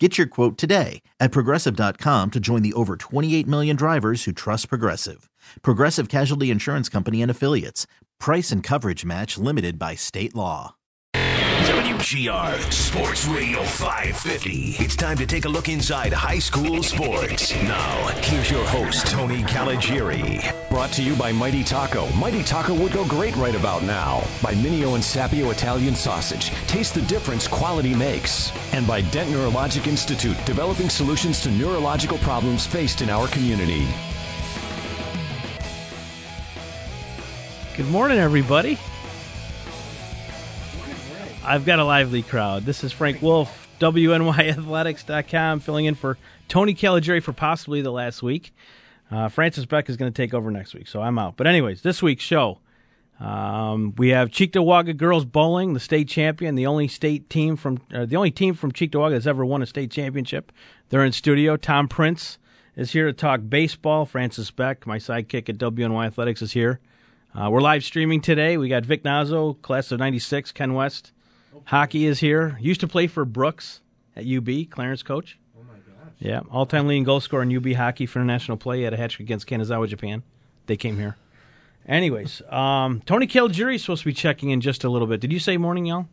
Get your quote today at progressive.com to join the over 28 million drivers who trust Progressive. Progressive Casualty Insurance Company and Affiliates. Price and coverage match limited by state law. WGR Sports Radio 550. It's time to take a look inside high school sports. Now, here's your host, Tony Caligiuri. Brought to you by Mighty Taco. Mighty Taco would go great right about now. By Mineo and Sapio Italian Sausage. Taste the difference quality makes. And by Dent Neurologic Institute, developing solutions to neurological problems faced in our community. Good morning, everybody. I've got a lively crowd. This is Frank Wolf, WNYathletics.com, filling in for Tony Caligiuri for possibly the last week. Uh, Francis Beck is going to take over next week, so I'm out. But anyways, this week's show, um, we have Cheektowaga girls bowling, the state champion, the only state team from uh, the only team from Cheektowaga that's ever won a state championship. They're in studio. Tom Prince is here to talk baseball. Francis Beck, my sidekick at WNY Athletics, is here. Uh, we're live streaming today. We got Vic Nazo, class of '96, Ken West. Hockey is here. Used to play for Brooks at UB, Clarence coach. My gosh. Yeah, all-time leading goal scorer in UB hockey for international play. He had a hat trick against Kanazawa, Japan. They came here. Anyways, um, Tony Caligiuri is supposed to be checking in just a little bit. Did you say morning, y'all?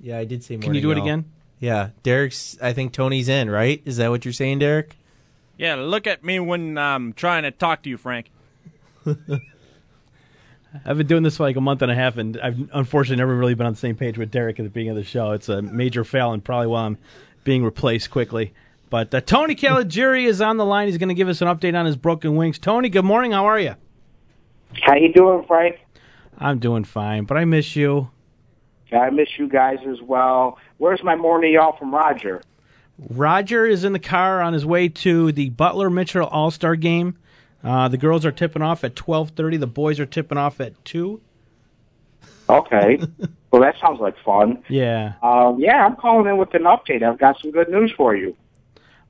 Yeah, I did say morning. Can you do it y'all. again? Yeah, Derek's. I think Tony's in. Right? Is that what you're saying, Derek? Yeah, look at me when I'm trying to talk to you, Frank. I've been doing this for like a month and a half, and I've unfortunately never really been on the same page with Derek at the beginning of the show. It's a major fail, and probably why I'm being replaced quickly. But uh, Tony Caligiuri is on the line. He's going to give us an update on his broken wings. Tony, good morning. How are you? How you doing, Frank? I'm doing fine, but I miss you. I miss you guys as well. Where's my morning y'all from Roger? Roger is in the car on his way to the Butler Mitchell All Star game. Uh, the girls are tipping off at twelve thirty. The boys are tipping off at two. Okay. well, that sounds like fun. Yeah. Um, yeah, I'm calling in with an update. I've got some good news for you.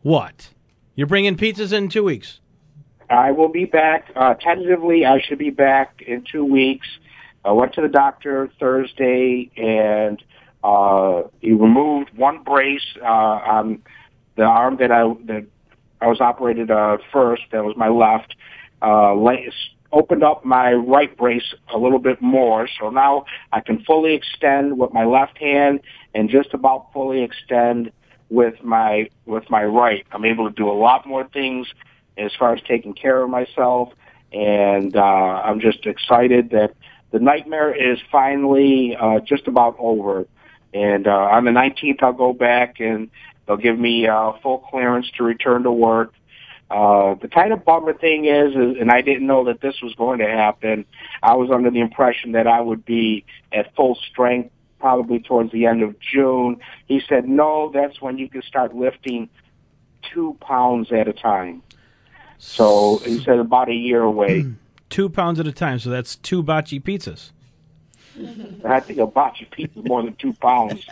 What? You're bringing pizzas in two weeks. I will be back. Uh, tentatively, I should be back in two weeks. I went to the doctor Thursday, and uh, he removed one brace uh, on the arm that I that I was operated uh, first. That was my left. Uh, opened up my right brace a little bit more, so now I can fully extend with my left hand and just about fully extend with my with my right. I'm able to do a lot more things as far as taking care of myself, and uh, I'm just excited that the nightmare is finally uh, just about over. And uh, on the 19th, I'll go back and they'll give me uh, full clearance to return to work. Uh, the kind of bummer thing is, is, and I didn't know that this was going to happen. I was under the impression that I would be at full strength probably towards the end of June. He said, no, that's when you can start lifting two pounds at a time. So he said about a year away. Two pounds at a time, so that's two bocce pizzas. I think a bocce pizza is more than two pounds.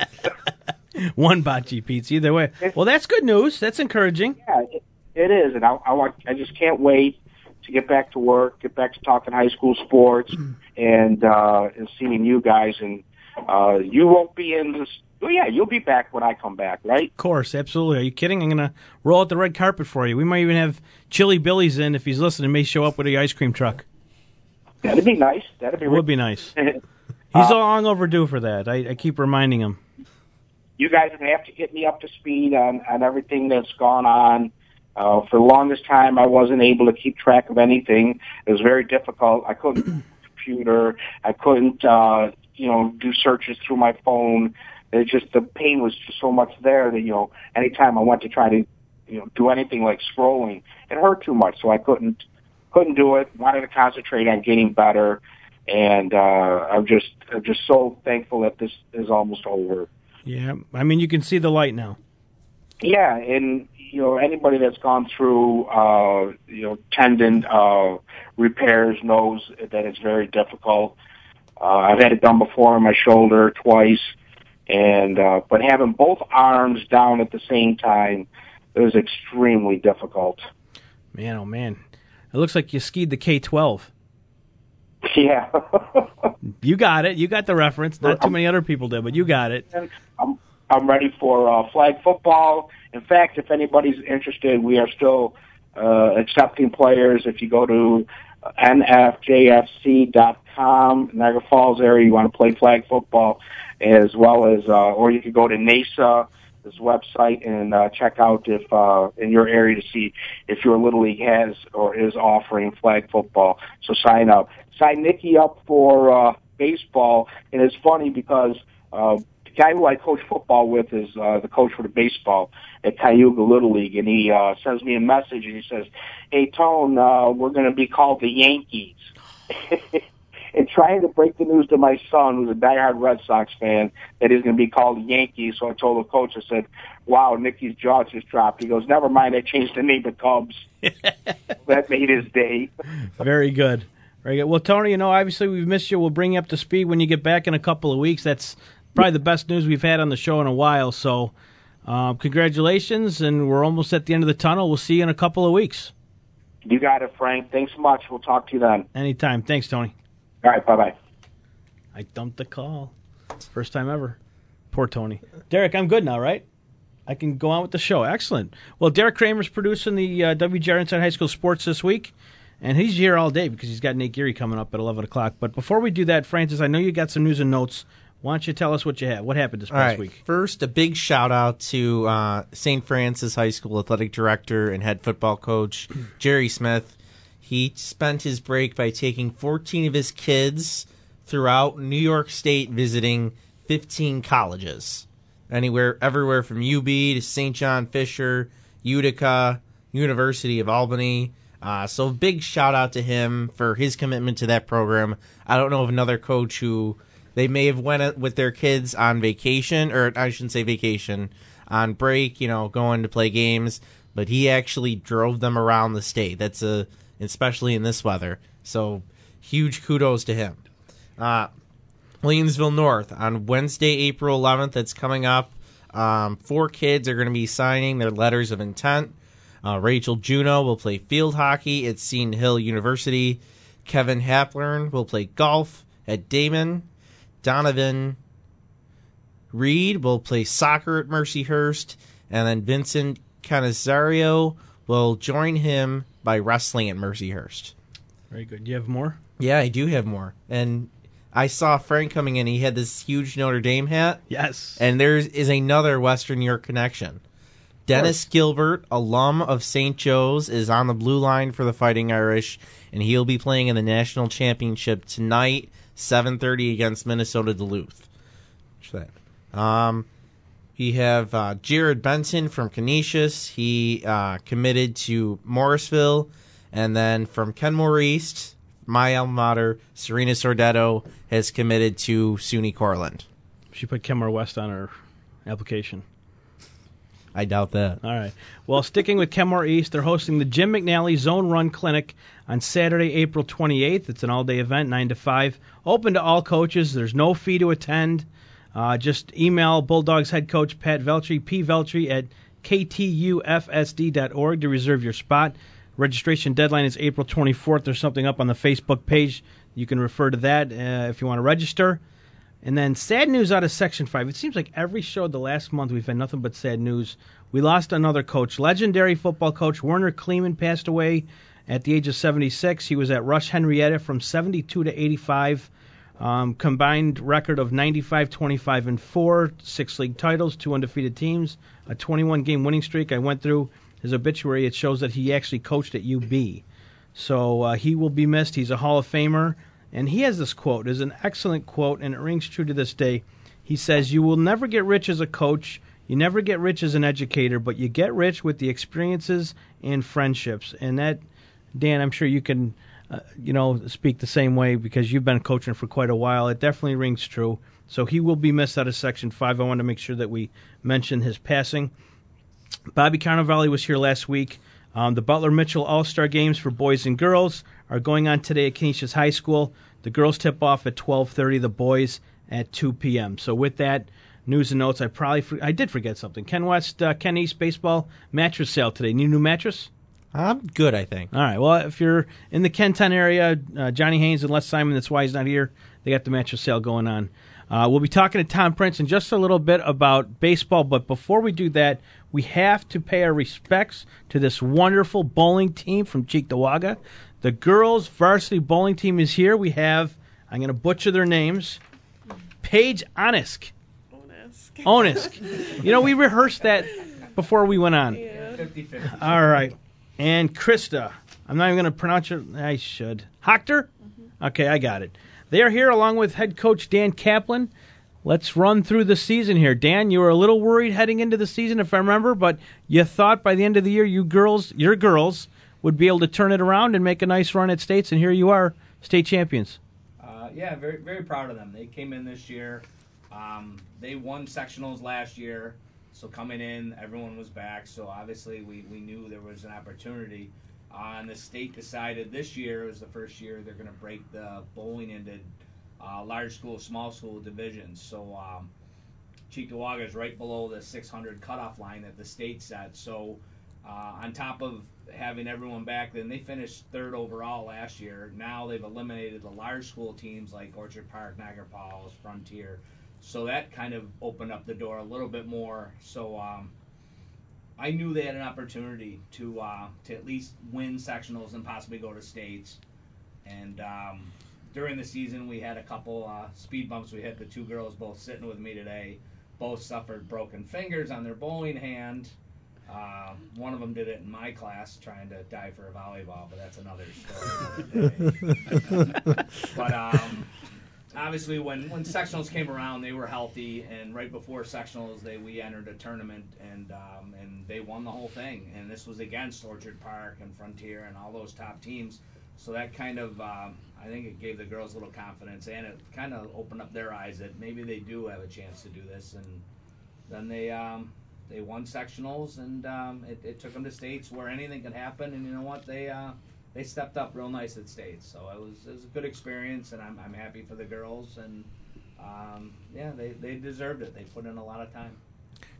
One bocce pizza, either way. Well, that's good news. That's encouraging. Yeah, it, it is, and I, I want. I just can't wait to get back to work, get back to talking high school sports, and uh, and seeing you guys. And uh, you won't be in this. Oh yeah, you'll be back when I come back, right? Of course, absolutely. Are you kidding? I'm gonna roll out the red carpet for you. We might even have Chili Billy's in if he's listening. May show up with the ice cream truck. That'd be nice. That'd be. It would be nice. He's long overdue for that. I, I keep reminding him. you guys are going to have to get me up to speed on on everything that's gone on. Uh, for the longest time, I wasn't able to keep track of anything. It was very difficult. I couldn't computer. I couldn't, uh, you know, do searches through my phone. It just the pain was just so much there that you know, anytime I went to try to, you know, do anything like scrolling, it hurt too much. So I couldn't couldn't do it. Wanted to concentrate on getting better, and uh, I'm just I'm just so thankful that this is almost over. Yeah, I mean, you can see the light now. Yeah, and you know anybody that's gone through uh, you know tendon uh, repairs knows that it's very difficult. Uh, I've had it done before on my shoulder twice, and uh, but having both arms down at the same time it was extremely difficult. Man, oh man, it looks like you skied the K twelve. Yeah, You got it. You got the reference. Not too many other people did, but you got it. I'm I'm ready for uh, flag football. In fact, if anybody's interested, we are still uh, accepting players. If you go to nfjfc.com, Niagara Falls area, you want to play flag football, as well as, uh, or you could go to NASA, this website, and uh, check out if uh, in your area to see if your little league has or is offering flag football. So sign up. Sign Nikki up for uh, baseball, and it's funny because. Uh, the guy who I coach football with is uh, the coach for the baseball at Cayuga Little League, and he uh, sends me a message and he says, "Hey Tone, uh, we're going to be called the Yankees." and trying to break the news to my son, who's a diehard Red Sox fan, that he's going to be called the Yankees. So I told the coach, I said, "Wow, Nicky's jaw just dropped." He goes, "Never mind, I changed the name to Cubs." that made his day. Very good. Very good. Well, Tony, you know, obviously we've missed you. We'll bring you up to speed when you get back in a couple of weeks. That's probably the best news we've had on the show in a while. So, uh, congratulations, and we're almost at the end of the tunnel. We'll see you in a couple of weeks. You got it, Frank. Thanks so much. We'll talk to you then. Anytime. Thanks, Tony. All right. Bye bye. I dumped the call. First time ever. Poor Tony. Derek, I'm good now, right? I can go on with the show. Excellent. Well, Derek Kramer's producing the uh, WGR Inside High School Sports this week, and he's here all day because he's got Nate Geary coming up at 11 o'clock. But before we do that, Francis, I know you got some news and notes. Why don't you tell us what you had? What happened this past right. week? First, a big shout out to uh, St. Francis High School athletic director and head football coach Jerry Smith. He spent his break by taking 14 of his kids throughout New York State visiting 15 colleges. Anywhere, everywhere from UB to St. John Fisher, Utica, University of Albany. Uh, so big shout out to him for his commitment to that program. I don't know of another coach who they may have went with their kids on vacation, or I shouldn't say vacation, on break, you know, going to play games, but he actually drove them around the state. That's a especially in this weather. So huge kudos to him. Uh, Williamsville North on Wednesday, April 11th. That's coming up. Um, four kids are going to be signing their letters of intent. Uh, Rachel Juno will play field hockey at Seton Hill University. Kevin Haplern will play golf at Daemen. Donovan Reed will play soccer at Mercyhurst. And then Vincent Canizario will join him by wrestling at Mercyhurst. Very good. Do you have more? Yeah, I do have more. And I saw Frank coming in. He had this huge Notre Dame hat. Yes. And there is another Western New York connection. Dennis Gilbert, alum of St. Joe's, is on the blue line for the Fighting Irish, and he'll be playing in the national championship tonight, 7:30 against Minnesota Duluth. Um, we have uh, Jared Benson from Canisius. He uh, committed to Morrisville, and then from Kenmore East, my alma mater, Serena Sordetto has committed to SUNY Cortland. She put Kenmore West on her application. I doubt that. All right. Well, sticking with Kenmore East, they're hosting the Jim McNally Zone Run Clinic on Saturday, April 28th. It's an all day event, 9 to 5. Open to all coaches. There's no fee to attend. Uh, just email Bulldogs head coach Pat Veltri, P. Veltri at ktufsd.org to reserve your spot. Registration deadline is April 24th. There's something up on the Facebook page. You can refer to that uh, if you want to register. And then sad news out of Section 5. It seems like every show the last month we've had nothing but sad news. We lost another coach. Legendary football coach Werner Kleeman passed away at the age of 76. He was at Rush Henrietta from 72 to 85. Um, combined record of 95, 25, and 4, six league titles, two undefeated teams, a 21 game winning streak. I went through his obituary. It shows that he actually coached at UB. So uh, he will be missed. He's a Hall of Famer. And he has this quote. It's an excellent quote, and it rings true to this day. He says, You will never get rich as a coach. You never get rich as an educator, but you get rich with the experiences and friendships. And that, Dan, I'm sure you can, uh, you know, speak the same way because you've been coaching for quite a while. It definitely rings true. So he will be missed out of Section 5. I want to make sure that we mention his passing. Bobby Carnivale was here last week. Um, the Butler Mitchell All Star Games for boys and girls are going on today at Canisius High School. The girls tip off at 12:30. The boys at 2 p.m. So with that news and notes, I probably I did forget something. Ken West, uh, Ken East baseball mattress sale today. New new mattress. I'm good, I think. All right. Well, if you're in the Kenton area, uh, Johnny Haynes and Les Simon, that's why he's not here. They got the mattress sale going on. Uh, we'll be talking to Tom Prince in just a little bit about baseball, but before we do that, we have to pay our respects to this wonderful bowling team from Cheektowaga. The girls' varsity bowling team is here. We have, I'm going to butcher their names, Paige Onisk. Onisk. you know, we rehearsed that before we went on. All right. And Krista. I'm not even going to pronounce it. I should. Hochter? Mm-hmm. Okay, I got it. They are here along with head coach Dan Kaplan. Let's run through the season here. Dan, you were a little worried heading into the season, if I remember, but you thought by the end of the year, you girls, your girls, would be able to turn it around and make a nice run at states, and here you are, state champions. Uh, yeah, very very proud of them. They came in this year. Um, they won sectionals last year, so coming in, everyone was back. So obviously, we, we knew there was an opportunity. Uh, and the state decided this year was the first year they're going to break the bowling into uh, large school, small school divisions. So um, is right below the 600 cutoff line that the state set. So uh, on top of having everyone back, then they finished third overall last year. Now they've eliminated the large school teams like Orchard Park, Niagara Falls, Frontier. So that kind of opened up the door a little bit more. So um, I knew they had an opportunity to uh, to at least win sectionals and possibly go to states. And um, during the season, we had a couple uh, speed bumps. We had the two girls both sitting with me today. Both suffered broken fingers on their bowling hand. Uh, one of them did it in my class, trying to dive for a volleyball, but that's another story. Another but um, obviously when when sectionals came around they were healthy and right before sectionals they we entered a tournament and um, and they won the whole thing. And this was against orchard park and frontier and all those top teams. So that kind of um, i think it gave the girls a little confidence and it kind of opened up their eyes that maybe they do have a chance to do this. And then they um, they won sectionals and um, it, it took them to states where anything could happen and you know what they uh, they stepped up real nice at states. So it was it was a good experience, and I'm I'm happy for the girls, and um, yeah, they they deserved it. They put in a lot of time.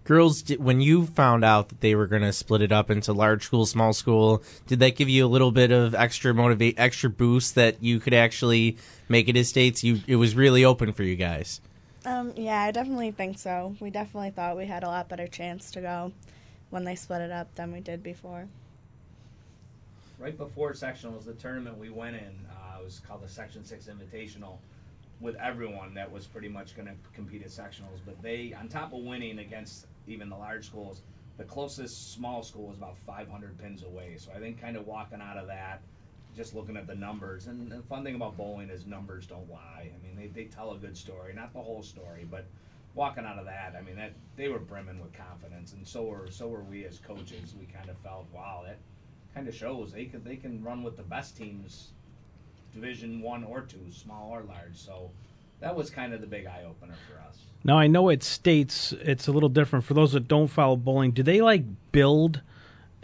Girls, when you found out that they were going to split it up into large school, small school, did that give you a little bit of extra motivate, extra boost that you could actually make it to states? You, it was really open for you guys. Um, yeah, I definitely think so. We definitely thought we had a lot better chance to go when they split it up than we did before. Right before sectionals, the tournament we went in uh, was called the Section Six Invitational, with everyone that was pretty much going to compete at sectionals. But they, on top of winning against even the large schools, the closest small school was about 500 pins away. So I think kind of walking out of that, just looking at the numbers, and the fun thing about bowling is numbers don't lie. I mean, they, they tell a good story, not the whole story, but walking out of that, I mean, that they were brimming with confidence, and so were so were we as coaches. We kind of felt, wow, that kind of shows they could they can run with the best teams, Division One or two, small or large. So that was kind of the big eye opener for us. Now I know it states it's a little different for those that don't follow bowling. Do they like build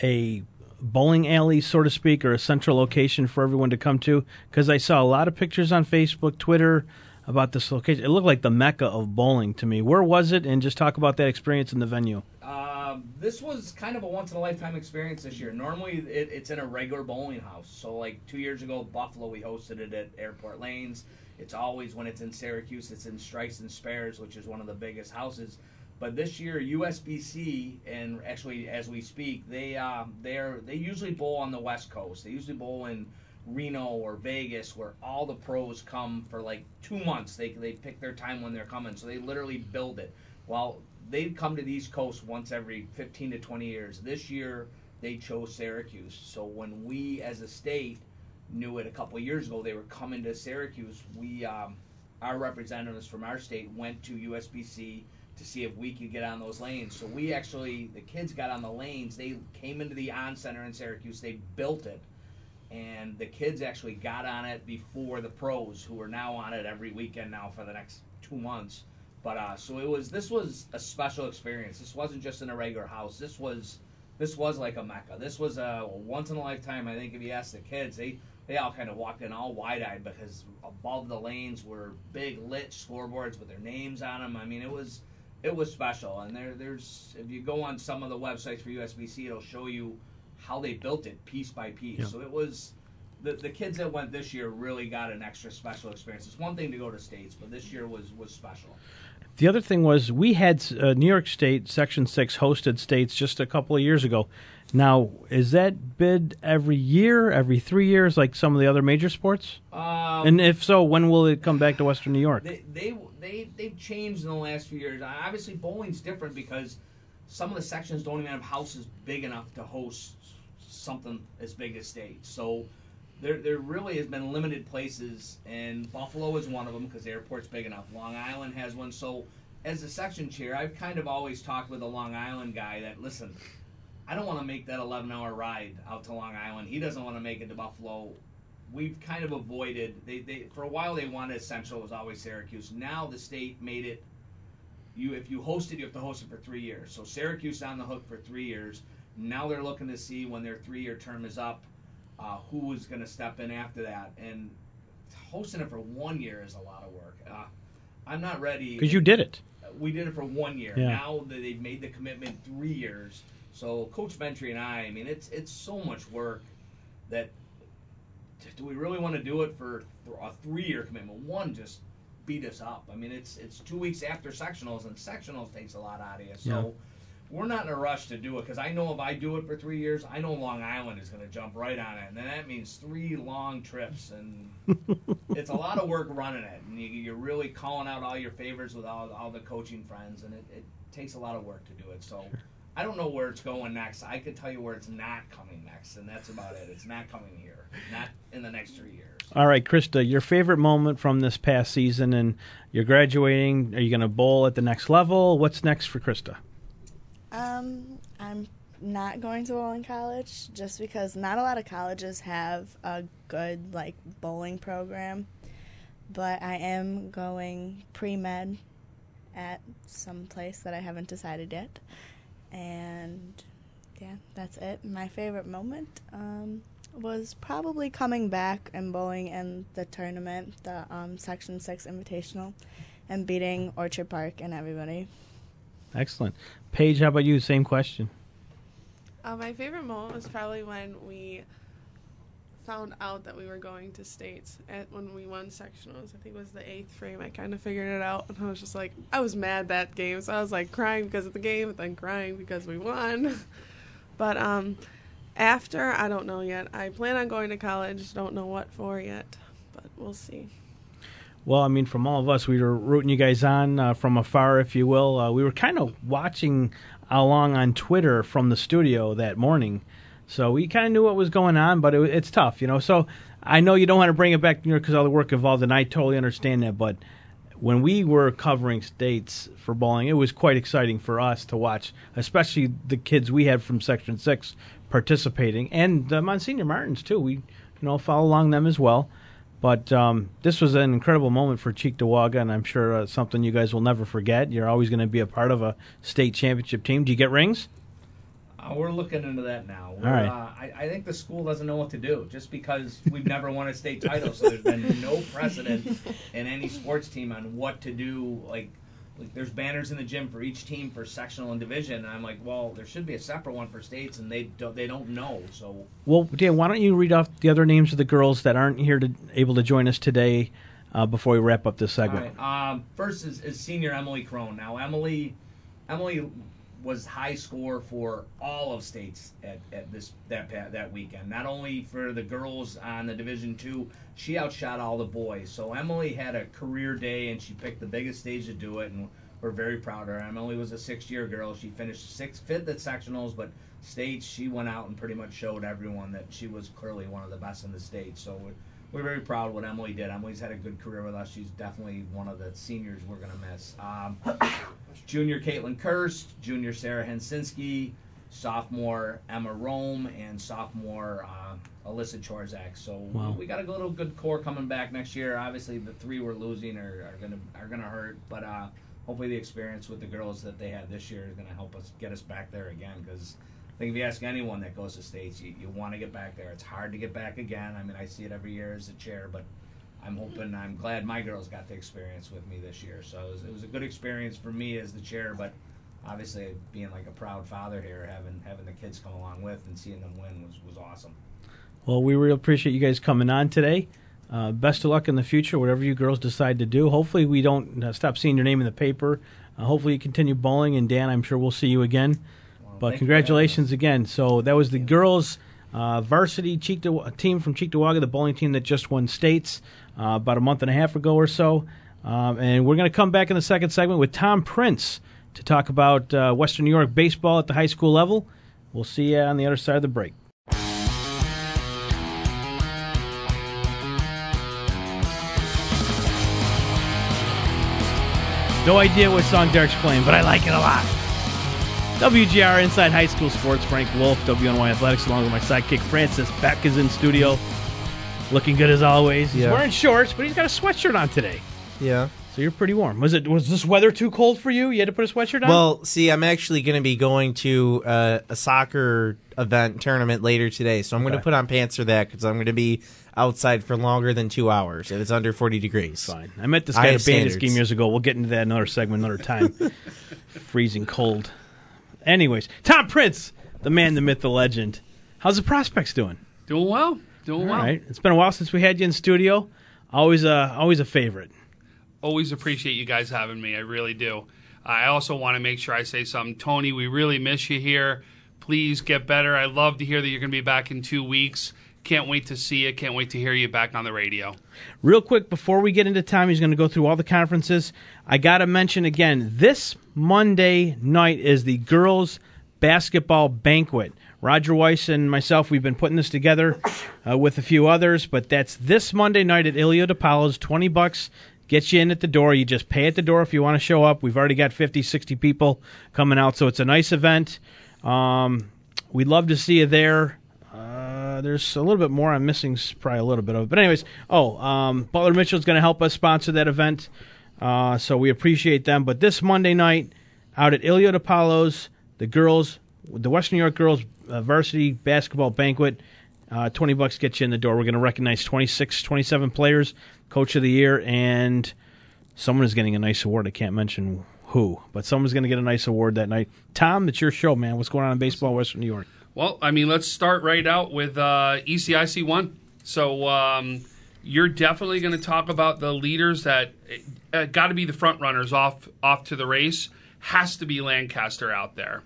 a bowling alley, so to speak, or a central location for everyone to come to? Because I saw a lot of pictures on Facebook, Twitter about this location. It looked like the mecca of bowling to me. Where was it? And just talk about that experience in the venue. Um, this was kind of a once in a lifetime experience this year. Normally, it, it's in a regular bowling house. So, like two years ago, Buffalo, we hosted it at Airport Lanes. It's always when it's in Syracuse, it's in Strikes and Spares, which is one of the biggest houses. But this year, USBC, and actually as we speak, they uh, they're they usually bowl on the West Coast. They usually bowl in Reno or Vegas, where all the pros come for like two months. They they pick their time when they're coming, so they literally build it. Well, they come to the East Coast once every 15 to 20 years. This year, they chose Syracuse. So when we, as a state, knew it a couple of years ago, they were coming to Syracuse. We, um, our representatives from our state, went to USBC to see if we could get on those lanes. So we actually, the kids got on the lanes. They came into the Oncenter in Syracuse. They built it, and the kids actually got on it before the pros, who are now on it every weekend now for the next two months. But uh, so it was. This was a special experience. This wasn't just in a regular house. This was this was like a mecca. This was a once in a lifetime. I think if you ask the kids, they they all kind of walked in all wide eyed because above the lanes were big lit scoreboards with their names on them. I mean, it was it was special. And there there's if you go on some of the websites for USBC, it'll show you how they built it piece by piece. Yeah. So it was. The, the kids that went this year really got an extra special experience. It's one thing to go to states, but this year was was special. The other thing was we had uh, New York State Section Six hosted states just a couple of years ago. Now, is that bid every year, every three years, like some of the other major sports? Um, and if so, when will it come back to Western New York? They, they they they've changed in the last few years. Obviously, bowling's different because some of the sections don't even have houses big enough to host something as big as state. So there there really has been limited places, and Buffalo is one of them because the airport's big enough. Long Island has one. So as a section chair, I've kind of always talked with a Long Island guy that listen. I don't want to make that 11 hour ride out to Long Island. He doesn't want to make it to Buffalo we've kind of avoided they, they for a while they wanted central it was always syracuse. Now the state made it you if you host it you have to host it for three years. So syracuse is on the hook for three years. Now they're looking to see when their three year term is up uh, who is going to step in after that. And hosting it for one year is a lot of work. Uh, i'm not ready. Because you did it. we did it for one year. Yeah. Now that they've made the commitment three years, so Coach Ventry and I, I mean, it's it's so much work that do we really want to do it for a three-year commitment? One just beat us up. I mean, it's it's two weeks after sectionals, and sectionals takes a lot out of you. So. Yeah. We're not in a rush to do it because I know if I do it for three years, I know Long Island is going to jump right on it, and then that means three long trips, and it's a lot of work running it, and you, you're really calling out all your favors with all, all the coaching friends, and it, it takes a lot of work to do it. So I don't know where it's going next. I could tell you where it's not coming next, and that's about it. It's not coming here, not in the next three years. All right, Krista, your favorite moment from this past season, and you're graduating. Are you going to bowl at the next level? What's next for Krista? Um, I'm not going to bowl in college just because not a lot of colleges have a good like bowling program. But I am going pre med at some place that I haven't decided yet. And yeah, that's it. My favorite moment um, was probably coming back and bowling in the tournament, the um, Section 6 Invitational, and beating Orchard Park and everybody. Excellent. Paige, how about you? Same question. Uh, my favorite moment was probably when we found out that we were going to states at when we won sectionals. I think it was the eighth frame. I kind of figured it out, and I was just like, I was mad that game, so I was like crying because of the game, and then crying because we won. but um, after, I don't know yet. I plan on going to college. Don't know what for yet, but we'll see. Well, I mean, from all of us, we were rooting you guys on uh, from afar, if you will. Uh, we were kind of watching along on Twitter from the studio that morning, so we kind of knew what was going on. But it, it's tough, you know. So I know you don't want to bring it back New York because all the work involved, and I totally understand that. But when we were covering states for bowling, it was quite exciting for us to watch, especially the kids we had from Section Six participating, and the Monsignor Martins too. We, you know, follow along them as well. But um, this was an incredible moment for Cheektowaga, and I'm sure uh, something you guys will never forget. You're always going to be a part of a state championship team. Do you get rings? Uh, we're looking into that now. We're, All right. uh, I, I think the school doesn't know what to do just because we've never won a state title, so there's been no precedent in any sports team on what to do. Like, like there's banners in the gym for each team for sectional and division, and I'm like, well, there should be a separate one for states, and they don't they don't know. So Well, Dan, why don't you read off the other names of the girls that aren't here to able to join us today uh, before we wrap up this segment? All right. Um, first is, is senior Emily Crone. Now Emily, Emily was high score for all of states at, at this that that weekend. Not only for the girls on the Division Two, she outshot all the boys. So Emily had a career day, and she picked the biggest stage to do it, and we're very proud of her. Emily was a six-year girl. She finished sixth, fifth at sectionals, but states she went out and pretty much showed everyone that she was clearly one of the best in the state. So. We're, very proud of what Emily did. Emily's had a good career with us. She's definitely one of the seniors we're going to miss. Um, junior Caitlin Kirst, junior Sarah Hensinski, sophomore Emma Rome, and sophomore uh, Alyssa Chorzak. So Wow. we, got a little good core coming back next year. Obviously, the three we're losing are, are gonna are gonna hurt, but uh, hopefully the experience with the girls that they had this year is gonna help us get us back there again. Because I think if you ask anyone that goes to states, you, you want to get back there. It's hard to get back again. I mean, I see it every year as a chair, but I'm hoping, I'm glad my girls got the experience with me this year. So it was, it was a good experience for me as the chair, but obviously being like a proud father here, having having the kids come along with and seeing them win was, was awesome. Well, we really appreciate you guys coming on today. Uh, best of luck in the future, whatever you girls decide to do. Hopefully, we don't uh, stop seeing your name in the paper. Uh, hopefully, you continue bowling. And Dan, I'm sure we'll see you again. but congratulations again. So that was the girls uh, varsity Cheektowa- team from Cheektowaga, the bowling team that just won states uh, about a month and a half ago or so. Um, and we're going to come back in the second segment with Tom Prince to talk about uh, Western New York baseball at the high school level. We'll see you on the other side of the break. No idea what song Derek's playing, but I like it a lot. WGR Inside High School Sports, Frank Wolf, WNY Athletics, along with my sidekick Francis Beck is in studio. Looking good as always. He's Yeah. wearing shorts, but he's got a sweatshirt on today. Yeah. So you're pretty warm. Was it was this weather too cold for you? You had to put a sweatshirt on? Well, see, I'm actually going to be going to uh, a soccer event tournament later today, so I'm going to put on pants for that because I'm going to be outside for longer than two hours if it's under 40 degrees. Fine. I met this I guy at a have bandit standards. scheme years ago. We'll get into that another segment, another time. Freezing cold. Anyways, Tom Prince, the man, the myth, the legend. How's the prospects doing? Doing well. Doing All well. right. It's been a while since we had you in studio. Always a always a favorite. Always appreciate you guys having me. I really do. I also want to make sure I say something. Tony, we really miss you here. Please get better. I love to hear that you're going to be back in two weeks. Can't wait to see you. Can't wait to hear you back on the radio. Real quick, before we get into time, he's going to go through all the conferences. I got to mention again this Monday night is the girls' basketball banquet. Roger Weiss and myself, we've been putting this together uh, with a few others, but that's this Monday night at Ilio DiPaolo's. 20 bucks gets you in at the door. You just pay at the door if you want to show up. We've already got 50, 60 people coming out, so it's a nice event. Um, we'd love to see you there. Uh, there's a little bit more I'm missing, probably a little bit of it. But, anyways, oh, um, Butler Mitchell's going to help us sponsor that event. Uh, so we appreciate them. But this Monday night, out at Ilio DiPaolo's, the girls, the Western New York girls uh, varsity basketball banquet, uh, 20 bucks gets you in the door. We're going to recognize 26, 27 players, coach of the year, and someone is getting a nice award. I can't mention who, but someone's going to get a nice award that night. Tom, it's your show, man. What's going on in baseball, Western New York? Well, I mean, let's start right out with uh, ECIC one. So um, you're definitely going to talk about the leaders that uh, got to be the front runners off off to the race. Has to be Lancaster out there.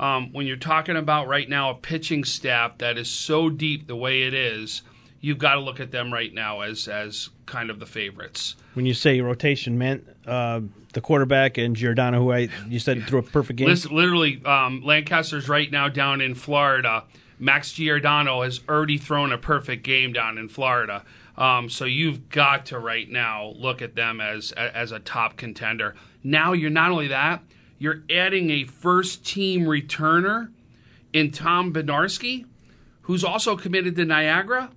Um, when you're talking about right now a pitching staff that is so deep the way it is, you've got to look at them right now as as kind of the favorites. When you say rotation, man, uh, the quarterback and Giordano, who I you said threw a perfect game. Listen, literally, um, Lancaster's right now down in Florida. Max Giordano has already thrown a perfect game down in Florida. Um, so you've got to right now look at them as as a top contender. Now you're not only that, you're adding a first team returner in Tom Benarski, who's also committed to Niagara.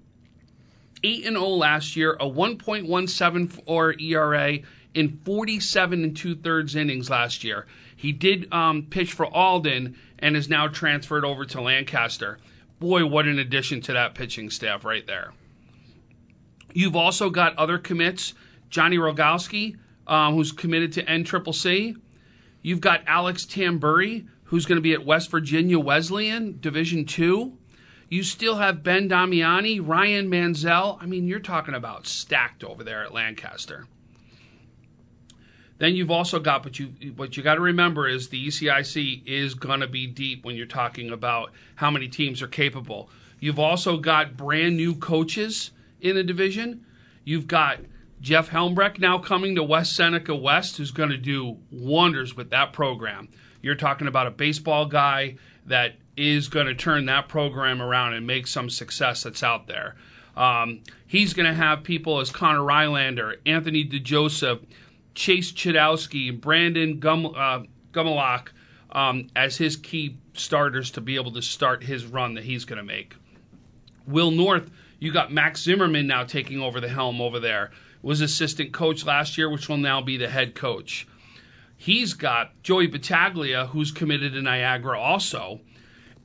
8 and 0 last year, a 1.174 ERA in 47 and two thirds innings last year. He did um, pitch for Alden and is now transferred over to Lancaster. Boy, what an addition to that pitching staff right there. You've also got other commits Johnny Rogowski, um, who's committed to NCCC. You've got Alex Tambury, who's going to be at West Virginia Wesleyan, Division Two. You still have Ben Damiani, Ryan Manzel. I mean, you're talking about stacked over there at Lancaster. Then you've also got, but you what you got to remember is the ECIC is going to be deep when you're talking about how many teams are capable. You've also got brand new coaches in the division. You've got Jeff Helmbrecht now coming to West Seneca West, who's going to do wonders with that program. You're talking about a baseball guy that is going to turn that program around and make some success that's out there. Um, he's going to have people as Connor Rylander, Anthony DeJoseph, Chase Chidowski, and Brandon Gum, uh, Gumelak um, as his key starters to be able to start his run that he's going to make. Will North, you got Max Zimmerman now taking over the helm over there. Was assistant coach last year, which will now be the head coach. He's got Joey Battaglia, who's committed to Niagara also.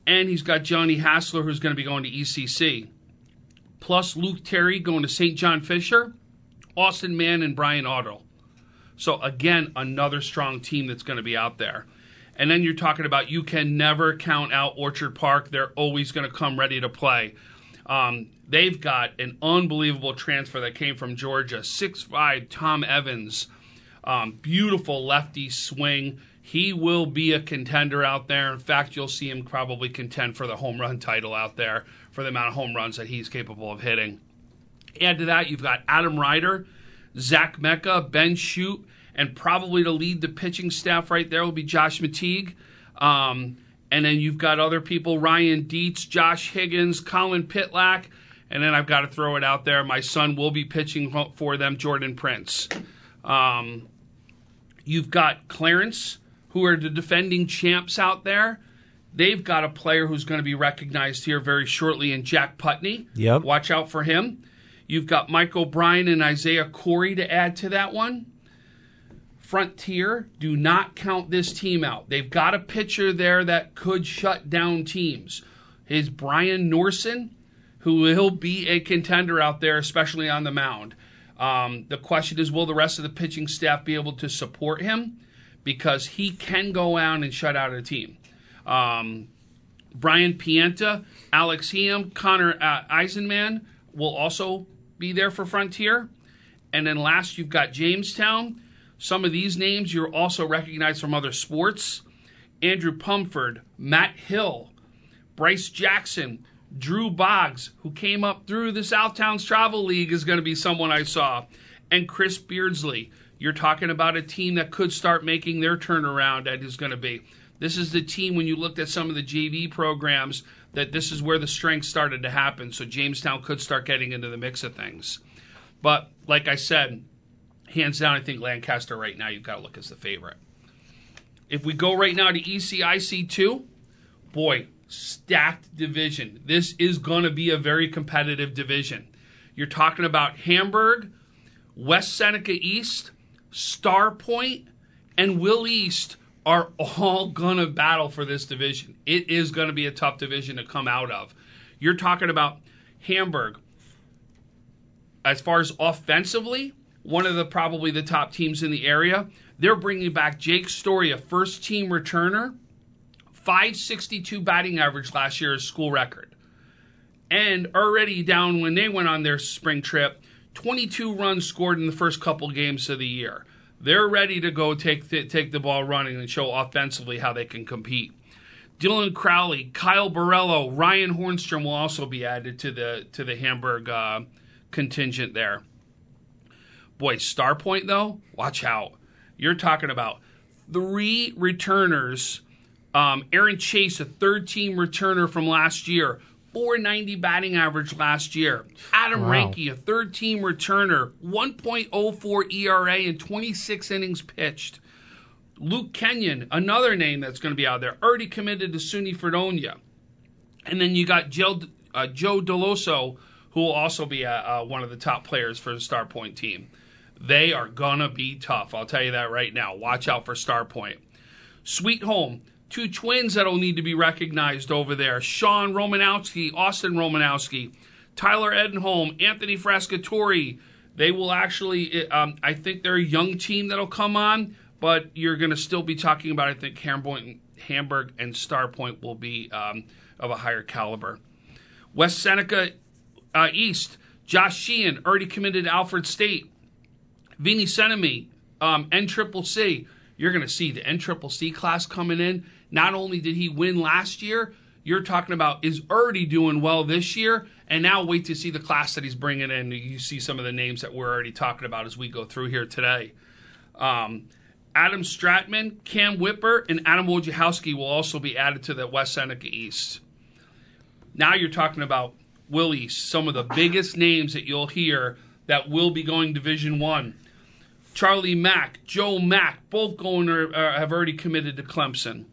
and he's got Johnny Hassler, who's going to be going to ECC. Plus Luke Terry going to St. John Fisher, Austin Mann, and Brian Otto. So again, another strong team that's going to be out there. And then you're talking about you can never count out Orchard Park. They're always going to come ready to play. Um, they've got an unbelievable transfer that came from Georgia. Six-five Tom Evans. Um, beautiful lefty swing. He will be a contender out there. In fact, you'll see him probably contend for the home run title out there for the amount of home runs that he's capable of hitting. Add to that, you've got Adam Ryder, Zach Mecca, Ben Shute, and probably to lead the pitching staff right there will be Josh Mateague. Um, and then you've got other people Ryan Dietz, Josh Higgins, Colin Pitlack. And then I've got to throw it out there. My son will be pitching for them, Jordan Prince. Um, you've got Clarence, who are the defending champs out there. They've got a player who's going to be recognized here very shortly in Jack Putney. Yep. Watch out for him. You've got Mike O'Brien and Isaiah Corey to add to that one. Frontier, do not count this team out. They've got a pitcher there that could shut down teams. Is Brian Norson, who will be a contender out there, especially on the mound. Um, the question is, will the rest of the pitching staff be able to support him? Because he can go out and shut out a team. Um, Brian Pienta, Alex Heam, Connor uh, Eisenman will also be there for Frontier. And then last, you've got Jamestown. Some of these names you're also recognized from other sports Andrew Pumford, Matt Hill, Bryce Jackson, Drew Boggs, who came up through the Southtowns Travel League, is going to be someone I saw, and Chris Beardsley. You're talking about a team that could start making their turnaround, that is going to be. This is the team, when you looked at some of the JV programs, that this is where the strength started to happen. So Jamestown could start getting into the mix of things. But like I said, hands down, I think Lancaster right now you've got to look as the favorite. If we go right now to ECIC two, boy, stacked division. This is going to be a very competitive division. You're talking about Hamburg, West Seneca East, Starpoint, and Will East are all going to battle for this division. It is going to be a tough division to come out of. You're talking about Hamburg. As far as offensively, one of the probably the top teams in the area. They're bringing back Jake Story, a first team returner, 562 batting average last year, school record. And already down when they went on their spring trip, 22 runs scored in the first couple games of the year. They're ready to go take th- take the ball running and show offensively how they can compete. Dylan Crowley, Kyle Borello, Ryan Hornstrom will also be added to the to the Hamburg uh, contingent there. Boy, Starpoint though, watch out. You're talking about three returners. Um, Aaron Chase, a third team returner from last year, 490 batting average last year. Adam Wow. Ranke, a third team returner, 1.04 ERA in 26 innings pitched. Luke Kenyon, another name that's going to be out there, already committed to SUNY Fredonia. And then you got Joe, uh, Joe Deloso, who will also be uh, uh, one of the top players for the Starpoint team. They are going to be tough. I'll tell you that right now. Watch out for Starpoint. Sweet Home, two twins that'll need to be recognized over there Sean Romanowski, Austin Romanowski, Tyler Edenholm, Anthony Frascatori. They will actually, um, I think they're a young team that'll come on, but you're going to still be talking about, I think, Hamburg, Hamburg and Starpoint will be um, of a higher caliber. West Seneca uh, East, Josh Sheehan, already committed to Alfred State. Vinny Senemi, um, N Triple C. You're going to see the N Triple C class coming in. Not only did he win last year, you're talking about is already doing well this year, and now wait to see the class that he's bringing in. You see some of the names that we're already talking about as we go through here today. Um, Adam Stratman, Cam Whipper, and Adam Wojciechowski will also be added to the West Seneca East. Now you're talking about Willie, some of the biggest names that you'll hear that will be going Division One. Charlie Mack, Joe Mack, both going or, uh, have already committed to Clemson.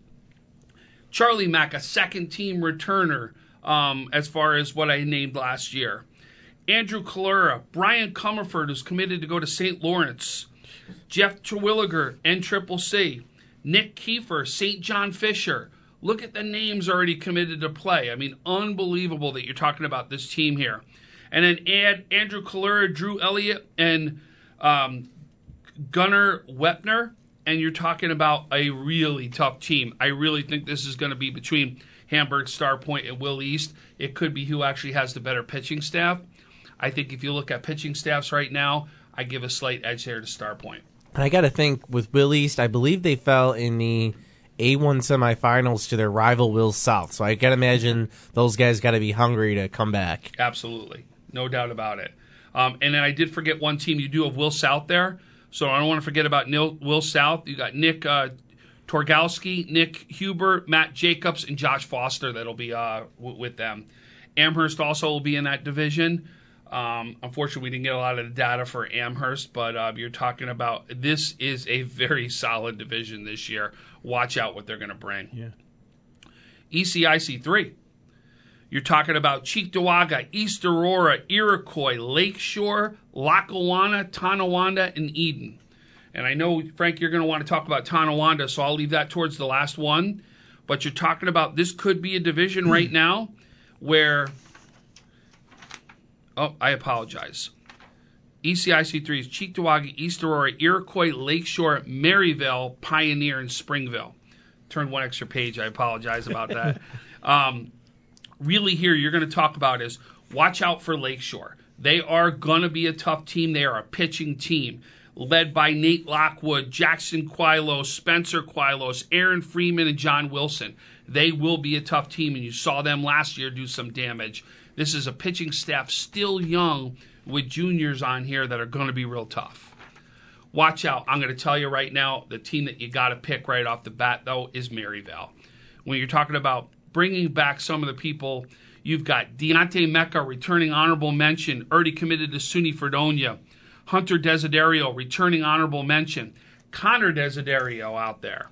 Charlie Mack, a second team returner, um, as far as what I named last year. Andrew Kalura, Brian Comerford, who's committed to go to St. Lawrence. Jeff Terwilliger, N Triple C. Nick Kiefer, St. John Fisher. Look at the names already committed to play. I mean, unbelievable that you're talking about this team here. And then add Andrew Kalura, Drew Elliott, and um, Gunnar Wepner, and you're talking about a really tough team. I really think this is going to be between Hamburg, Starpoint, and Will East. It could be who actually has the better pitching staff. I think if you look at pitching staffs right now, I give a slight edge there to Starpoint. And I got to think with Will East, I believe they fell in the A1 semifinals to their rival Will South. So I got to imagine those guys got to be hungry to come back. Absolutely. No doubt about it. Um, and then I did forget one team. You do have Will South there. So I don't want to forget about Nil, Will South. You got Nick uh, Torgalski, Nick Huber, Matt Jacobs, and Josh Foster that'll be uh, w- with them. Amherst also will be in that division. Um, unfortunately, we didn't get a lot of the data for Amherst, but uh, you're talking about this is a very solid division this year. Watch out what they're going to bring. Yeah. ECIC 3. You're talking about Cheektowaga, East Aurora, Iroquois, Lakeshore, Lackawanna, Tonawanda, and Eden. And I know, Frank, you're going to want to talk about Tonawanda, so I'll leave that towards the last one. But you're talking about this could be a division right now where. Oh, I apologize. ECIC 3 is Cheektowaga, East Aurora, Iroquois, Lakeshore, Maryvale, Pioneer, and Springville. Turn one extra page. I apologize about that. um, really, here you're going to talk about is watch out for Lakeshore. They are going to be a tough team. They are a pitching team led by Nate Lockwood, Jackson Quilos, Spencer Quilos, Aaron Freeman, and John Wilson. They will be a tough team, and you saw them last year do some damage. This is a pitching staff still young with juniors on here that are going to be real tough. Watch out. I'm going to tell you right now the team that you got to pick right off the bat, though, is Maryvale. When you're talking about bringing back some of the people, you've got Deontay Mecca returning honorable mention, already committed to SUNY Fredonia. Hunter Desiderio returning honorable mention. Connor Desiderio out there.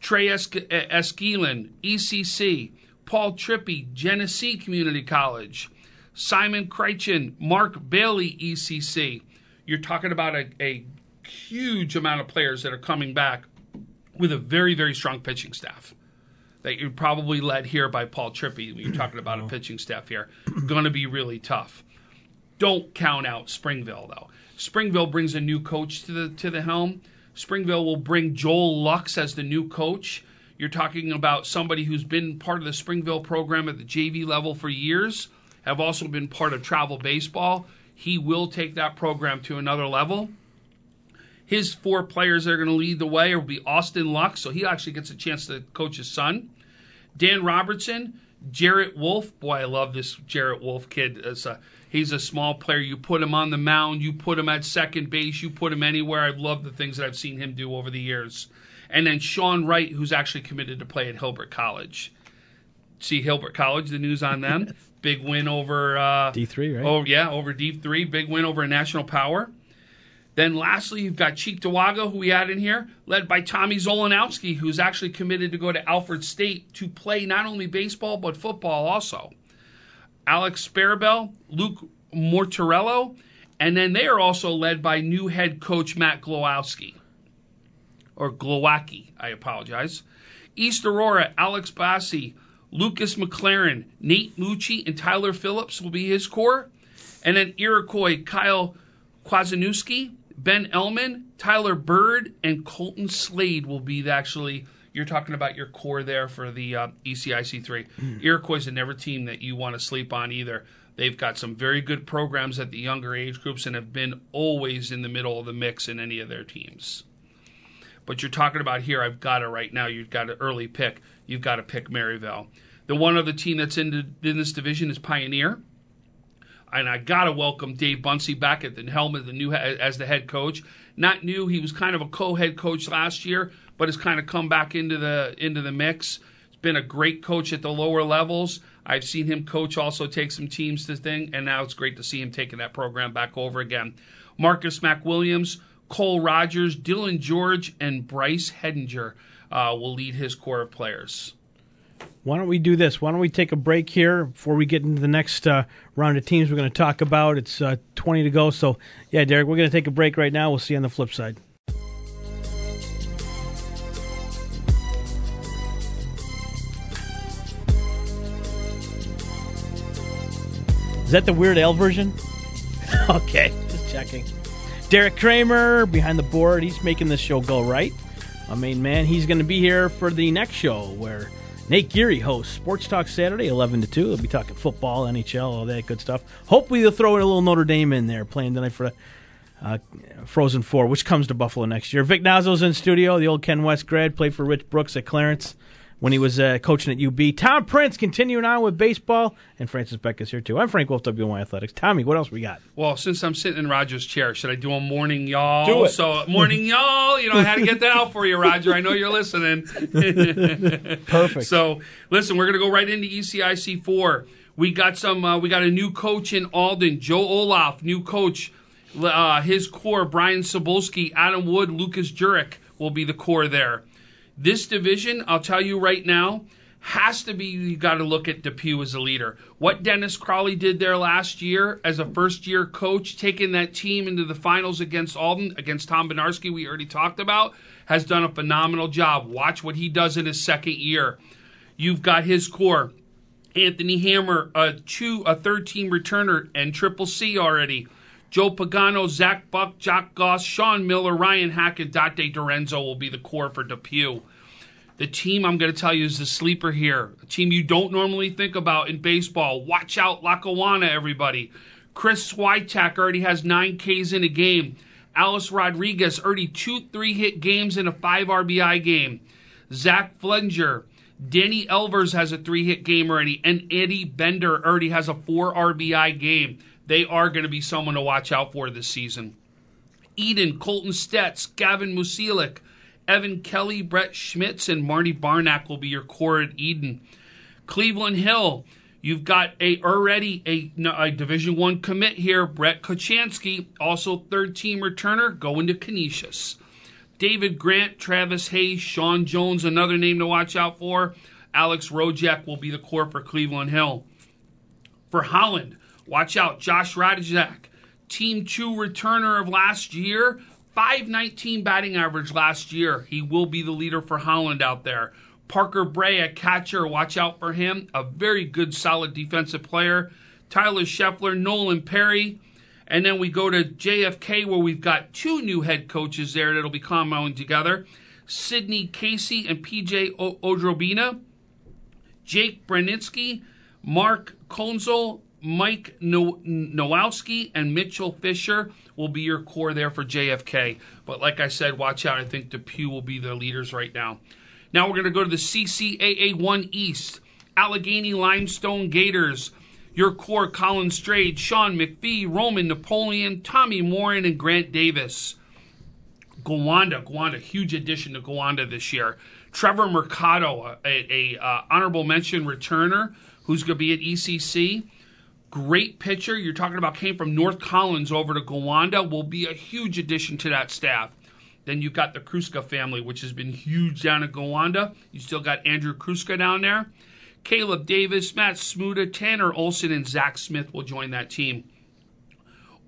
Trey Esquilin, uh, ECC. Paul Trippy, Genesee Community College. Simon Kreitchen, Mark Bailey, ECC. You're talking about a, a huge amount of players that are coming back with a very, very strong pitching staff that you're probably led here by Paul Trippi. You're talking about a mm-hmm. pitching staff here. Going to be really tough. Don't count out Springville though. Springville brings a new coach to the to the helm. Springville will bring Joel Lux as the new coach. You're talking about somebody who's been part of the Springville program at the JV level for years, have also been part of travel baseball. He will take that program to another level. His four players that are going to lead the way will be Austin Lux, so he actually gets a chance to coach his son. Dan Robertson, Jarrett Wolf. Boy, I love this Jarrett Wolf kid. A, he's a small player. You put him on the mound, you put him at second base, you put him anywhere. I love the things that I've seen him do over the years. And then Sean Wright, who's actually committed to play at Hilbert College. See Hilbert College, the news on them. Big win over uh, D3, right? Oh yeah, over D3. Big win over a national power. Then lastly, you've got Cheektowaga, who we had in here, led by Tommy Zolanowski, who's actually committed to go to Alfred State to play not only baseball but football also. Alex Sparabell, Luke Mortarello, and then they are also led by new head coach Matt Glowowski. Or Glowacki, I apologize. East Aurora, Alex Bassi, Lucas McLaren, Nate Mucci, and Tyler Phillips will be his core. And then Iroquois, Kyle Kwazanewski, Ben Elman, Tyler Bird, and Colton Slade will be the actually. You're talking about your core there for the uh, ECIC three. Mm. Iroquois is never team that you want to sleep on either. They've got some very good programs at the younger age groups and have been always in the middle of the mix in any of their teams. But you're talking about here, I've got it right now. You've got an early pick. You've got to pick Maryvale. The one other team that's in, the, in this division is Pioneer and I gotta welcome Dave Bunsey back at the helm of the new as the head coach. Not new; he was kind of a co-head coach last year, but has kind of come back into the into the mix. He's been a great coach at the lower levels. I've seen him coach also take some teams to thing, and now it's great to see him taking that program back over again. Marcus Mack Williams, Cole Rogers, Dylan George, and Bryce Hedinger uh, will lead his core of players why don't we do this? Why don't we take a break here before we get into the next uh, round of teams we're going to talk about? It's uh, 20 to go. So, yeah, Derek, we're going to take a break right now. We'll see you on the flip side. Is that the Weird Al version? okay, just checking. Derek Kramer behind the board. He's making this show go right. I main man. He's going to be here for the next show where Nate Geary hosts Sports Talk Saturday, 11 to 2. He'll be talking football, NHL, all that good stuff. Hopefully, they'll throw in a little Notre Dame in there, playing tonight for uh, Frozen Four, which comes to Buffalo next year. Vic Nazzo's in studio, the old Ken West grad, played for Rich Brooks at Clarence when he was uh, coaching at UB. Tom Prince continuing on with baseball, and Francis Beck is here too. I'm Frank Wolf, WNY Athletics. Tommy, what else we got? Well, since I'm sitting in Roger's chair, should I do a morning y'all? Do it. So morning y'all. You know, I had to get that out for you, Roger. I know you're listening. Perfect. So listen, we're gonna go right into ECIC four. We got some. Uh, we got a new coach in Alden, Joe Olaf, new coach. Uh, his core: Brian Cebulski, Adam Wood, Lucas Jurek will be the core there. This division, I'll tell you right now, has to be you got to look at Depew as a leader. What Dennis Crawley did there last year as a first year coach, taking that team into the finals against Alden, against Tom Benarski, we already talked about, has done a phenomenal job. Watch what he does in his second year. You've got his core. Anthony Hammer, a two, a third team returner, and Triple C already. Joe Pagano, Zach Buck, Jock Goss, Sean Miller, Ryan Hackett, Dante Dorenzo will be the core for Depew. The team I'm going to tell you is the sleeper here. A team you don't normally think about in baseball. Watch out, Lackawanna, everybody. Chris Switek already has nine Ks in a game. Alice Rodriguez already two three hit games in a five RBI game. Zach Flenger, Danny Elvers has a three hit game already, and Eddie Bender already has a four RBI game. They are going to be someone to watch out for this season. Eden, Colton Stetz, Gavin Musilik, Evan Kelly, Brett Schmitz, and Marty Barnack will be your core at Eden. Cleveland Hill, you've got a already a, a Division One commit here, Brett Kochansky, also third team returner, going to Canisius. David Grant, Travis Hayes, Sean Jones, another name to watch out for. Alex Rojak will be the core for Cleveland Hill. For Holland, watch out, Josh Radizak, Team 2 returner of last year, 519 batting average last year. He will be the leader for Holland out there. Parker Bray, a catcher, watch out for him. A very good, solid defensive player. Tyler Scheffler, Nolan Perry. And then we go to JFK, where we've got two new head coaches there that'll be coming together Sidney Casey and PJ o- Odrobina. Jake Braninsky, Mark Konzel, Mike no- Nowalski, and Mitchell Fisher will be your core there for JFK. But like I said, watch out. I think Depew will be the leaders right now. Now we're going to go to the CCAA 1 East. Allegheny Limestone Gators. Your core Colin Strade, Sean McPhee, Roman Napoleon, Tommy Morin, and Grant Davis. Gowanda, Gowanda, huge addition to Gowanda this year. Trevor Mercado, a, a uh, honorable mention returner who's going to be at ECC. Great pitcher. You're talking about came from North Collins over to Gowanda. Will be a huge addition to that staff. Then you've got the Kruska family, which has been huge down at Gowanda. You still got Andrew Kruska down there. Caleb Davis, Matt Smuda, Tanner Olson, and Zach Smith will join that team.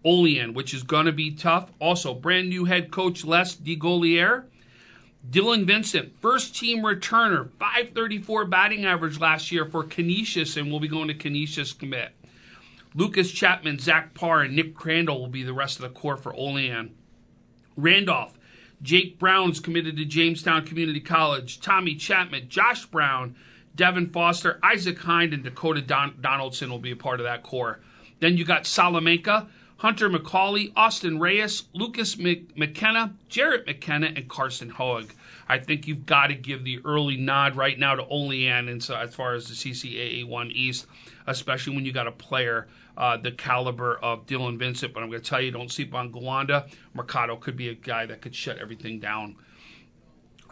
Olean, which is going to be tough. Also, brand new head coach Les DeGolier. Dylan Vincent, first team returner, 534 batting average last year for Canisius, and will be going to Canisius commit. Lucas Chapman, Zach Parr, and Nick Crandall will be the rest of the core for Olean. Randolph, Jake Brown's committed to Jamestown Community College. Tommy Chapman, Josh Brown, Devin Foster, Isaac Hind, and Dakota Don- Donaldson will be a part of that core. Then you got Salamanca, Hunter McCauley, Austin Reyes, Lucas Mc- McKenna, Jarrett McKenna, and Carson Hoag. I think you've got to give the early nod right now to Olean and so as far as the CCAA 1 East, especially when you got a player uh, the caliber of Dylan Vincent. But I'm going to tell you, don't sleep on Gowanda. Mercado could be a guy that could shut everything down.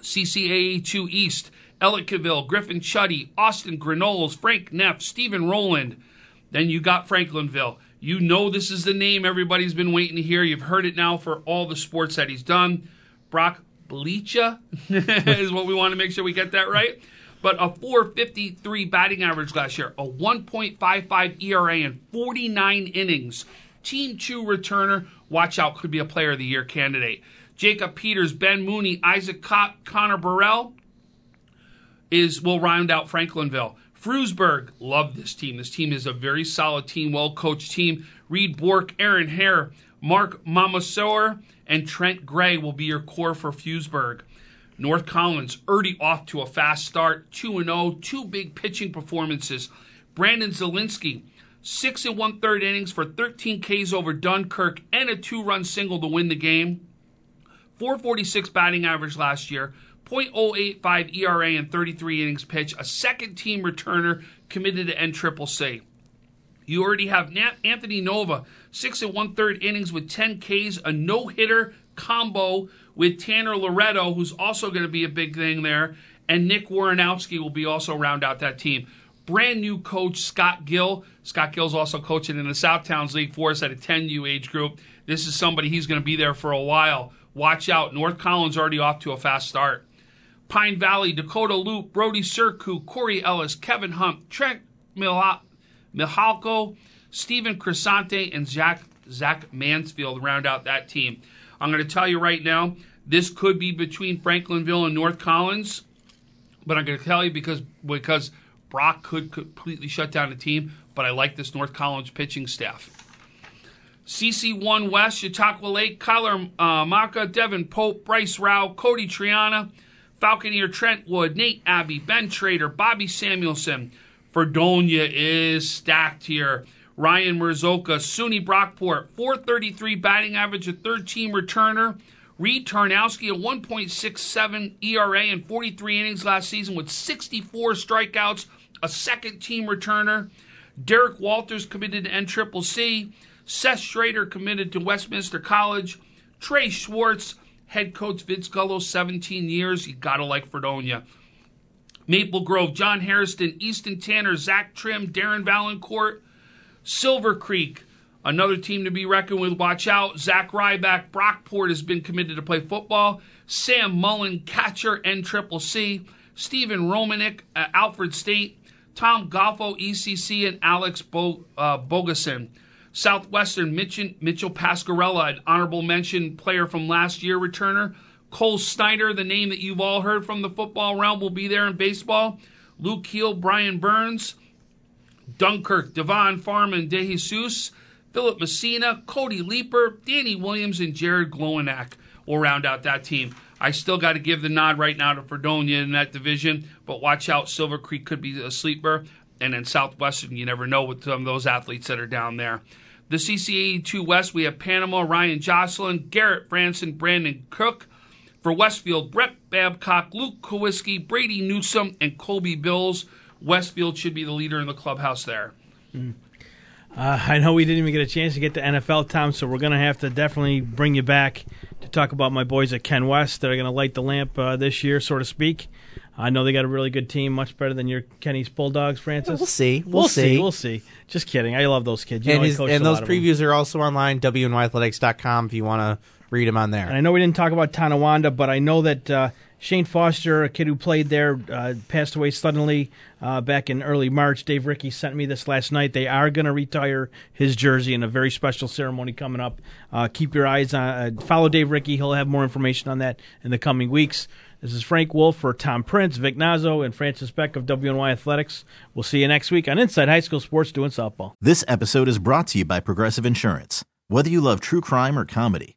CCAA 2 East, Ellicottville, Griffin Chuddy, Austin Granolas, Frank Neff, Stephen Rowland. Then you got Franklinville. You know this is the name everybody's been waiting to hear. You've heard it now for all the sports that he's done. Brock Bleacha is what we want to make sure we get that right. But a 453 batting average last year, a 1.55 ERA in 49 innings. Team 2 returner. Watch out, could be a player of the year candidate. Jacob Peters, Ben Mooney, Isaac Connor Burrell is will round out Franklinville. Frewsburg, love this team. This team is a very solid team, well coached team. Reed Bork, Aaron Hare, Mark Mamasower, and Trent Gray will be your core for Frewsburg. North Collins already off to a fast start, 2 0, two big pitching performances. Brandon Zielinski, six and one third innings for 13 Ks over Dunkirk and a two run single to win the game. 446 batting average last year, 0.085 ERA in 33 innings pitched, a second team returner committed to NCCC. You already have Anthony Nova, six and one third innings with 10 Ks, a no hitter combo with Tanner Loretto, who's also going to be a big thing there, and Nick Waranowski will be also round out that team. Brand new coach Scott Gill. Scott Gill's also coaching in the Southtowns League for us at a 10U age group. This is somebody he's going to be there for a while. Watch out. North Collins already off to a fast start. Pine Valley, Dakota Loop, Brody Serku, Corey Ellis, Kevin Hunt, Trent Mihalko, Stephen Crisante, and Zach, Zach Mansfield round out that team. I'm going to tell you right now, this could be between Franklinville and North Collins, but I'm going to tell you because because Brock could completely shut down the team, but I like this North Collins pitching staff. CC1 West, Chautauqua Lake, Kyler uh, Maka, Devin Pope, Bryce Rao, Cody Triana, Falconeer Trentwood, Nate Abbey, Ben Trader, Bobby Samuelson. Fredonia is stacked here. Ryan Merzoka, SUNY Brockport, 433 batting average, a third team returner. Reed Tarnowski, a 1.67 ERA in 43 innings last season with 64 strikeouts, a second team returner. Derek Walters committed to NCCC. Seth Schrader committed to Westminster College. Trey Schwartz, head coach Vince Gullo, 17 years. You gotta like Fredonia. Maple Grove, John Harrison, Easton Tanner, Zach Trim, Darren Valancourt, Silver Creek, another team to be reckoned with. Watch out. Zach Ryback, Brockport has been committed to play football. Sam Mullen, catcher, NCCC. Stephen Romanek, uh, Alfred State. Tom Goffo, ECC, and Alex Bo- uh, Bogason. Southwestern, Mitchell, Mitchell Pascarella, an honorable mention player from last year returner. Cole Snyder, the name that you've all heard from the football realm, will be there in baseball. Luke Heel, Brian Burns, Dunkirk, Devon Farman, De Jesus, Philip Messina, Cody Leeper, Danny Williams, and Jared Glowinak will round out that team. I still got to give the nod right now to Fredonia in that division, but watch out, Silver Creek could be a sleeper. And then Southwestern, you never know with some of those athletes that are down there. The CCA2 West, we have Panama, Ryan Jocelyn, Garrett Branson, Brandon Cook. For Westfield, Brett Babcock, Luke Kowiski, Brady Newsom, and Colby Bills. Westfield should be the leader in the clubhouse there. Mm. Uh, I know we didn't even get a chance to get to NFL, Tom, so we're going to have to definitely bring you back to talk about my boys at Ken West that are going to light the lamp uh, this year, so to speak. I know they got a really good team, much better than your Kenny's Bulldogs, Francis. We'll see. We'll, we'll see. see. We'll see. Just kidding. I love those kids. You and, his, and those previews are also online, WNYathletics.com, if you want to read them on there. And I know we didn't talk about Tonawanda, but I know that uh, Shane Foster, a kid who played there, uh, passed away suddenly uh, back in early March. Dave Ricky sent me this last night. They are going to retire his jersey in a very special ceremony coming up. Uh, keep your eyes on, uh, follow Dave Ricky. He'll have more information on that in the coming weeks. This is Frank Wolf for Tom Prince, Vic Nazo, and Francis Beck of WNY Athletics. We'll see you next week on Inside High School Sports Doing Softball. This episode is brought to you by Progressive Insurance. Whether you love true crime or comedy,